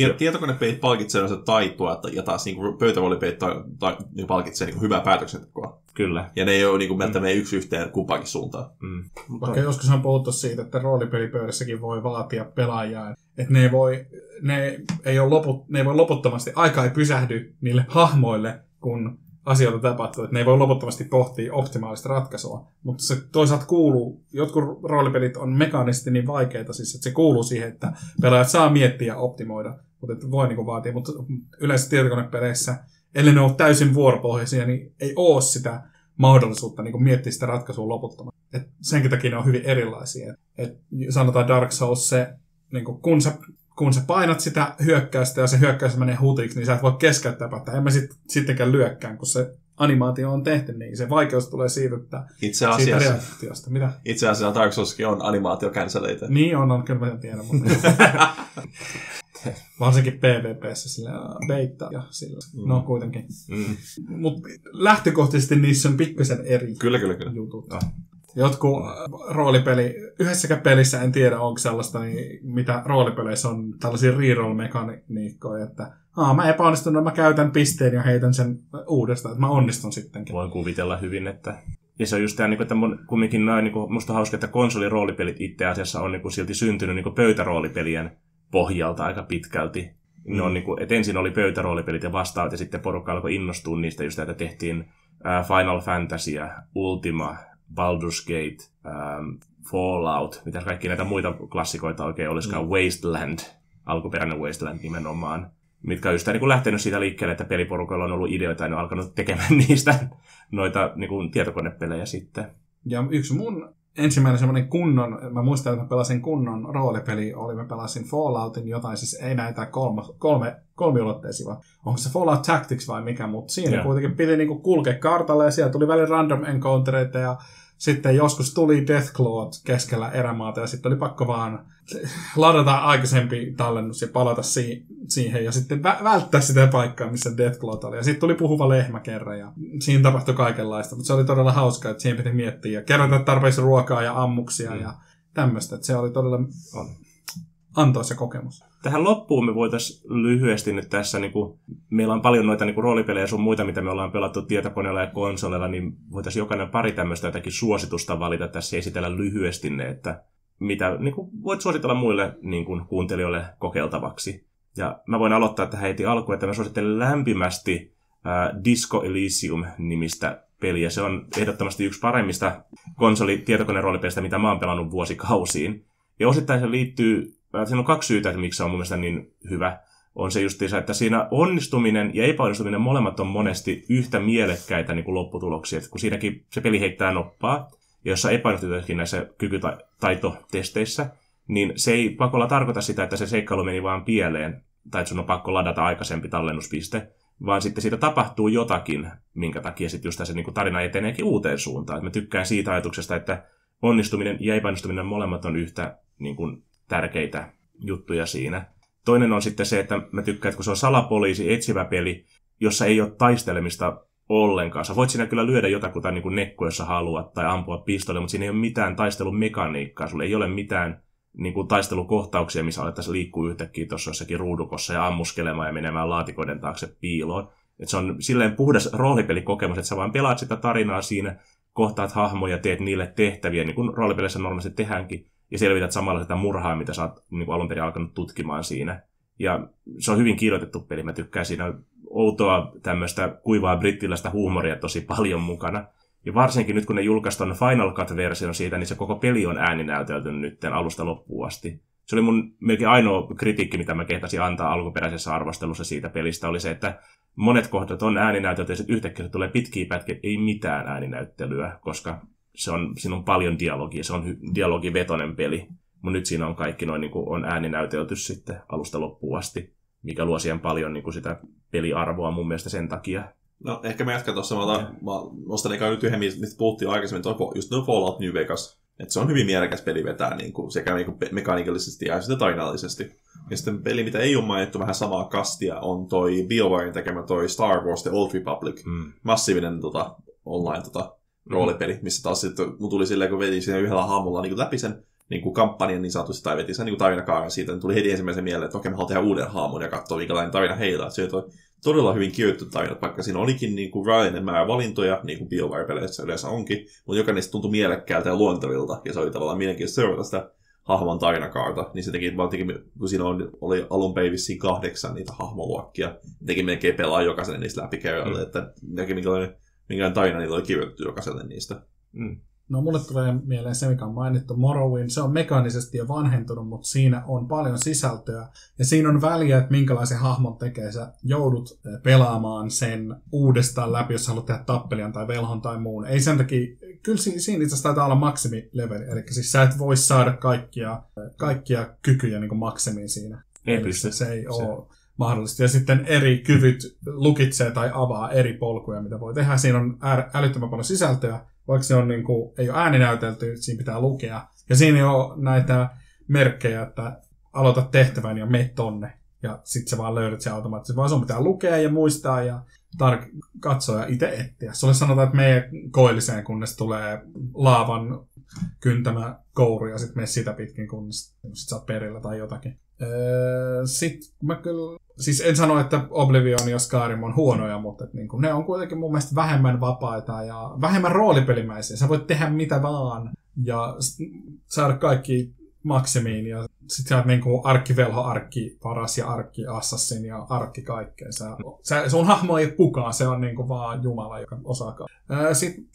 Niin, tietokonepeit palkitsee se taitoa, että, ja taas niin pöytäroolipeit ta, ta, niin palkitsee niin hyvää päätöksentekoa. Kyllä. Ja ne ei ole niin kuin, mm. yksi yhteen kumpaankin suuntaan. Mm. Vaikka joskus on puhuttu siitä, että roolipelipöydässäkin voi vaatia pelaajaa, että ne, voi, ne, ei ole loput, ne ei voi loputtomasti, aika ei pysähdy niille hahmoille, kun asioita tapahtuu, että ne ei voi loputtomasti pohtia optimaalista ratkaisua, mutta se toisaalta kuuluu, jotkut roolipelit on mekaanisesti niin vaikeita, siis että se kuuluu siihen, että pelaajat saa miettiä ja optimoida, mutta että voi niin vaatia, mutta yleensä tietokonepeleissä, ellei ne ole täysin vuoropohjaisia, niin ei ole sitä mahdollisuutta niin miettiä sitä ratkaisua loputtomasti. Et senkin takia ne on hyvin erilaisia. Et sanotaan Dark Souls se, niin kun sä kun sä painat sitä hyökkäystä ja se hyökkäys menee hutiksi, niin sä et voi keskeyttää päätä. En mä sit, sittenkään lyökkään, kun se animaatio on tehty, niin se vaikeus tulee siitä, että itse asiassa, siitä reaktiosta. Mitä? Itse asiassa Dark Soulskin on animaatio canceleita. Niin on, on kyllä mä tiedän. Mutta... Varsinkin PvPssä sillä beittaa ja sillä. Mm. No kuitenkin. Mm. Mutta lähtökohtaisesti niissä on pikkasen eri kyllä, kyllä, kyllä. jutut. No. Jotkut roolipeli, yhdessäkään pelissä en tiedä onko sellaista, niin mitä roolipeleissä on tällaisia reroll-mekaniikkoja, että Aa, mä epäonnistun, no mä käytän pisteen ja heitän sen uudestaan, että mä onnistun sittenkin. Voin kuvitella hyvin, että ja se on just tämä, niin että mun, kumminkin noin, niin kuin, musta on hauska, että konsoliroolipelit itse asiassa on niin kuin, silti syntynyt niin pöytäroolipelien pohjalta aika pitkälti. Mm. Ne on, niin kuin, että ensin oli pöytäroolipelit ja vastaavat, ja sitten porukka alkoi innostua niistä just, että tehtiin äh, Final Fantasy, Ultima, Baldur's Gate, ähm, Fallout, mitä kaikki näitä muita klassikoita oikein olisikaan, mm. Wasteland, alkuperäinen Wasteland nimenomaan, mitkä on just niin kuin lähtenyt siitä liikkeelle, että peliporukoilla on ollut ideoita ja ne on alkanut tekemään niistä noita niin kuin tietokonepelejä sitten. Ja yksi mun ensimmäinen semmoinen kunnon, mä muistan, että mä pelasin kunnon roolipeli, oli mä pelasin Falloutin jotain, siis ei näitä kolme, kolme, kolmiulotteisia, vaan onko se Fallout Tactics vai mikä, mutta siinä yeah. kuitenkin piti niinku kulkea kartalle ja siellä tuli välillä random encountereita ja sitten joskus tuli Deathclaw keskellä erämaata ja sitten oli pakko vaan ladata aikaisempi tallennus ja palata si- siihen ja sitten vä- välttää sitä paikkaa, missä Deathclaw oli. Ja sitten tuli puhuva lehmä kerran ja siinä tapahtui kaikenlaista, mutta se oli todella hauskaa, että siihen piti miettiä ja kerätä tarpeeksi ruokaa ja ammuksia mm. ja tämmöistä, että se oli todella on. antoisa kokemus. Tähän loppuun me voitaisiin lyhyesti nyt tässä, niin kuin, meillä on paljon noita niin kuin roolipelejä sun muita, mitä me ollaan pelattu tietokoneella ja konsolilla, niin voitaisiin jokainen pari tämmöistä jotakin suositusta valita tässä esitellä lyhyesti ne, että mitä niin kuin voit suositella muille niin kuin, kuuntelijoille kokeiltavaksi. Ja mä voin aloittaa tähän heti alkuun, että mä suosittelen lämpimästi äh, Disco Elysium-nimistä peliä. Se on ehdottomasti yksi paremmista konsoli-tietokoneroolipelistä, mitä mä oon pelannut vuosikausiin. Ja osittain se liittyy, siinä on kaksi syytä, että miksi se on mun mielestä niin hyvä. On se justiinsa, että siinä onnistuminen ja epäonnistuminen molemmat on monesti yhtä mielekkäitä niin kuin lopputuloksia. Että kun siinäkin se peli heittää noppaa, ja jos sä näissä kykytaitotesteissä, niin se ei pakolla tarkoita sitä, että se seikkailu meni vaan pieleen, tai että sun on pakko ladata aikaisempi tallennuspiste, vaan sitten siitä tapahtuu jotakin, minkä takia sitten just se niin tarina eteneekin uuteen suuntaan. Et mä tykkään siitä ajatuksesta, että onnistuminen ja epäonnistuminen molemmat on yhtä niin kuin, tärkeitä juttuja siinä. Toinen on sitten se, että mä tykkään, että kun se on salapoliisi, etsivä peli, jossa ei ole taistelemista ollenkaan. Sä voit siinä kyllä lyödä jotakuta niin nekkoa, jos sä haluat, tai ampua pistolle, mutta siinä ei ole mitään taistelun mekaniikkaa. Sulla ei ole mitään niin kuin taistelukohtauksia, missä alettaisiin liikkuu yhtäkkiä tuossa jossakin ruudukossa ja ammuskelemaan ja menemään laatikoiden taakse piiloon. Et se on silleen puhdas roolipelikokemus, että sä vaan pelaat sitä tarinaa siinä, kohtaat hahmoja, teet niille tehtäviä, niin kuin roolipeleissä normaalisti tehdäänkin, ja selvität samalla sitä murhaa, mitä sä oot niin alun perin alkanut tutkimaan siinä. Ja se on hyvin kirjoitettu peli, mä tykkään siinä outoa tämmöistä kuivaa brittiläistä huumoria tosi paljon mukana. Ja varsinkin nyt, kun ne julkaistaan Final Cut-version siitä, niin se koko peli on ääninäytelty nyt alusta loppuun asti. Se oli mun melkein ainoa kritiikki, mitä mä kehtasin antaa alkuperäisessä arvostelussa siitä pelistä, oli se, että monet kohdat on ääninäytelty ja sitten yhtäkkiä tulee pitkiä pätkiä, ei mitään ääninäyttelyä, koska se on, siinä on paljon dialogia, se on dialogivetoinen peli. Mutta nyt siinä on kaikki noin niin on ääninäytelty sitten alusta loppuun asti, mikä luo siihen paljon niin kuin sitä peliarvoa mun mielestä sen takia. No ehkä mä jatkan tuossa, mä, otan, mä nostan eikä nyt yhden, mistä puhuttiin aikaisemmin, toi, just no Fallout New Vegas. Että se on hyvin mielekäs peli vetää niin kuin, sekä niin kuin mekaanikallisesti ja sitten tarinallisesti. Ja sitten peli, mitä ei ole mainittu vähän samaa kastia, on toi BioWaren tekemä toi Star Wars The Old Republic. Mm. Massiivinen tota, online tota. Roolipeli, missä taas sitten mun tuli silleen, kun veti siinä yhdellä hahmolla niin läpi sen niin kuin kampanjan niin sanotusti, tai veti sen niin tarinakaaren siitä, niin tuli heti ensimmäisen mieleen, että okei, mä haluan tehdä uuden hahmon ja katsoa, minkälainen tarina heillä. Että se on todella hyvin kirjoitettu tarina, vaikka siinä olikin niin kuin rajallinen määrä valintoja, niin kuin BioWare-peleissä yleensä onkin, mutta jokainen niistä tuntui mielekkäältä ja luontevilta, ja se oli tavallaan mielenkiintoista seurata sitä hahmon tarinakaarta, niin se teki, vaan teki, kun siinä oli, oli alun perin kahdeksan niitä hahmoluokkia, teki melkein pelaa jokaiselle niistä läpi kerralla, mm. että näki minkälainen, minkälainen tarina niillä oli kirjoitettu jokaiselle niistä. Mm. No mulle tulee mieleen se, mikä on mainittu, Morrowind. Se on mekaanisesti jo vanhentunut, mutta siinä on paljon sisältöä. Ja siinä on väliä, että minkälaisen hahmon tekee. Sä joudut eh, pelaamaan sen uudestaan läpi, jos haluat tehdä tappelian tai velhon tai muun. Ei sen takia, kyllä siinä, itse asiassa taitaa olla maksimileveli. Eli siis sä et voi saada kaikkia, kaikkia kykyjä niin kuin maksimiin siinä. Ei pysty. Se, se ei se. ole mahdollista. Ja sitten eri kyvyt lukitsee tai avaa eri polkuja, mitä voi tehdä. Siinä on älyttömän paljon sisältöä, vaikka se on niin kuin, ei ole ääninäytelty, siinä pitää lukea. Ja siinä ole näitä merkkejä, että aloita tehtävän ja mene tonne. Ja sitten sä vaan löydät se automaattisesti, vaan sun pitää lukea ja muistaa ja tar- katsoa ja itse etsiä. Sulle sanotaan, että mene koilliseen, kunnes tulee laavan kyntämä kouru ja sitten mene sitä pitkin, kunnes sit sä oot perillä tai jotakin. Öö, sitten mä kyllä siis en sano, että Oblivion ja Skyrim on huonoja, mutta että niin kuin, ne on kuitenkin mun mielestä vähemmän vapaita ja vähemmän roolipelimäisiä. Sä voit tehdä mitä vaan ja saada kaikki maksimiin ja sit sä oot niinku arkkivelho, arkki paras ja arkki assassin ja arkki kaikkea. Sä, sä, sun hahmo ei kukaan, se on niinku vaan Jumala, joka osaa Sitten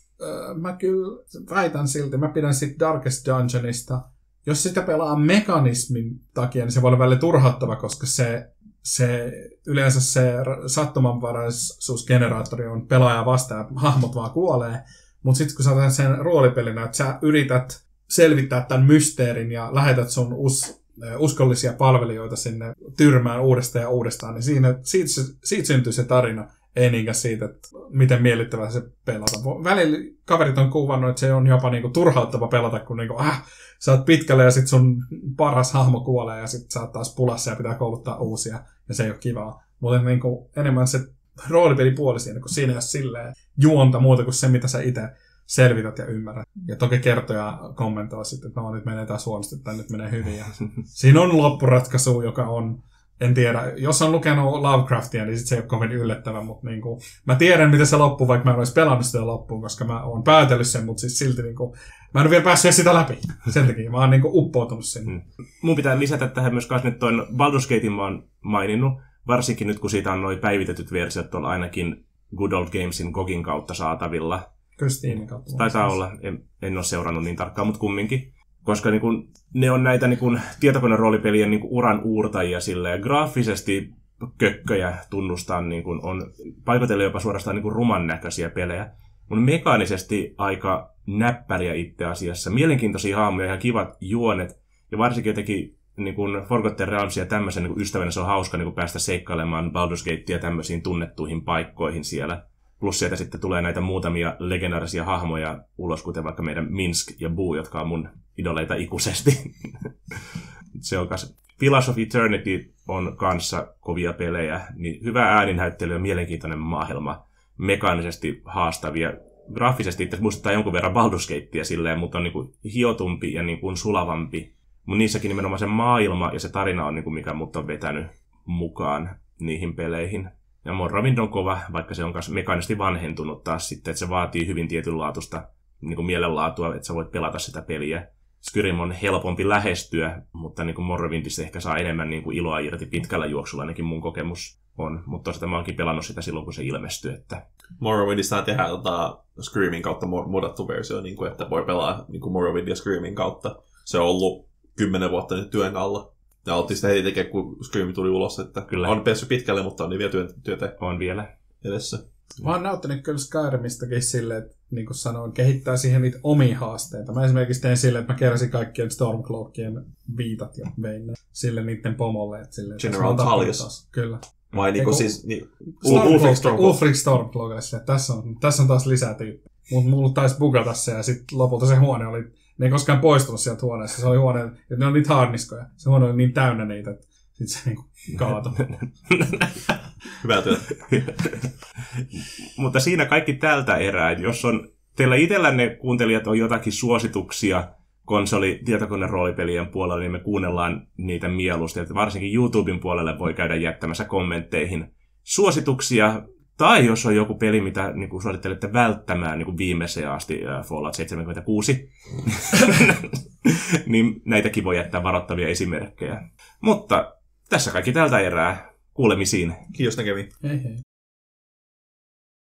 mä kyllä väitän silti, mä pidän sit Darkest Dungeonista. Jos sitä pelaa mekanismin takia, niin se voi olla välillä turhauttava, koska se se, yleensä se sattumanvaraisuusgeneraattori on pelaaja vastaan ja hahmot vaan kuolee. Mutta sitten kun sä sen roolipelinä, että sä yrität selvittää tämän mysteerin ja lähetät sun us, uskollisia palvelijoita sinne tyrmään uudestaan ja uudestaan, niin siinä, siitä, siitä syntyy se tarina, ei niinkään siitä, että miten miellyttävää se pelata. Välillä kaverit on kuvannut, että se on jopa niinku turhauttava pelata, kun niinku, äh, sä oot pitkälle ja sit sun paras hahmo kuolee ja sit sä oot taas pulassa ja pitää kouluttaa uusia ja se ei ole kivaa. Mutta niin kuin, enemmän se roolipelipuoli siinä, kun siinä ei ole silleen juonta muuta kuin se, mitä sä itse selvität ja ymmärrät. Ja toki kertoja kommentoi sitten, että no nyt menee taas huonosti tai nyt menee hyvin. Ja siinä on loppuratkaisu, joka on en tiedä, jos on lukenut Lovecraftia, niin sit se ei ole kovin yllättävä, mutta niinku, mä tiedän, miten se loppuu, vaikka mä en olisi pelannut sitä loppuun, koska mä oon päätellyt sen, mutta siis silti niinku, mä en ole vielä päässyt sitä läpi. Sen takia mä oon niinku uppoutunut sinne. Mm. Mun pitää lisätä tähän myös kanssa nyt toin Baldur's Gatein mä oon maininnut, varsinkin nyt kun siitä on noin päivitetyt versiot tuolla ainakin Good Old Gamesin Gogin kautta saatavilla. Kyllä Steamin kautta. Taitaa olla, en, en ole seurannut niin tarkkaan, mutta kumminkin koska niin kun, ne on näitä niin kun, tietokoneroolipelien niin kun, uran uurtajia silleen, graafisesti kökköjä tunnustaa niin kun, on paikotelle jopa suorastaan niin kun, ruman näköisiä pelejä. Mun mekaanisesti aika näppäriä itse asiassa. Mielenkiintoisia haamuja, ihan kivat juonet. Ja varsinkin jotenkin niin kuin Forgotten Realms ja tämmöisen niin ystävänä se on hauska niin kuin päästä seikkailemaan Baldur's Gatea tämmöisiin tunnettuihin paikkoihin siellä. Plus sieltä sitten tulee näitä muutamia legendaarisia hahmoja ulos, kuten vaikka meidän Minsk ja Boo, jotka on mun idoleita ikuisesti. se on kas... Pillars of Eternity on kanssa kovia pelejä, niin hyvä ääninäyttely ja mielenkiintoinen maailma, mekaanisesti haastavia. Graafisesti itse muistuttaa jonkun verran Baldur's Gatea silleen, mutta on niin kuin hiotumpi ja niin kuin sulavampi. Mutta niissäkin nimenomaan se maailma ja se tarina on niin kuin mikä mut on vetänyt mukaan niihin peleihin. Ja Morrowind on kova, vaikka se on myös mekaanisesti vanhentunut taas sitten, että se vaatii hyvin tietynlaatuista niin kuin mielenlaatua, että sä voit pelata sitä peliä. Skyrim on helpompi lähestyä, mutta niin kuin Morrowindissa ehkä saa enemmän niin kuin iloa irti pitkällä juoksulla, ainakin mun kokemus on. Mutta tosiaan mä oonkin pelannut sitä silloin, kun se ilmestyi. Että... Morrowindissa tehdään tota, Screamin kautta modattu versio, niin kuin, että voi pelaa niin kuin Morrowind ja Screamin kautta. Se on ollut kymmenen vuotta nyt työn alla. Ja oltiin sitä heti tekemään, kun Scream tuli ulos, että Kyllä. on päässyt pitkälle, mutta on niin vielä työtä, työtä on vielä edessä. Mä oon näyttänyt kyllä Skyrimistäkin silleen, että niin kuin sanoin, kehittää siihen niitä omia haasteita. Mä esimerkiksi tein silleen, että mä keräsin kaikkien Stormcloakien viitat ja vein ne sille niiden pomolle. Että silleen, General Talius. Kyllä. Vai niinku siis... Niin, Ulfric Stormcloak. Ulfric Stormcloak. Tässä on, tässä on taas lisää tyyppiä. Mutta mulla taisi bugata se ja sitten lopulta se huone oli ne ei koskaan poistunut sieltä huoneesta. Se oli huone, että ne on niitä harniskoja. Se huone oli niin täynnä niitä, että sitten se niinku kaatui. Hyvä työ. Mutta siinä kaikki tältä erää. Jos on teillä itsellänne kuuntelijat on jotakin suosituksia konsoli tietokoneen roolipelien puolella, niin me kuunnellaan niitä mieluusti. Että varsinkin YouTuben puolelle voi käydä jättämässä kommentteihin suosituksia tai jos on joku peli, mitä niin kuin suosittelette välttämään niin kuin viimeiseen asti, Fallout 76, niin näitäkin voi jättää varoittavia esimerkkejä. Mutta tässä kaikki tältä erää. Kuulemisiin. Kiitos näkemiin. Hei hei.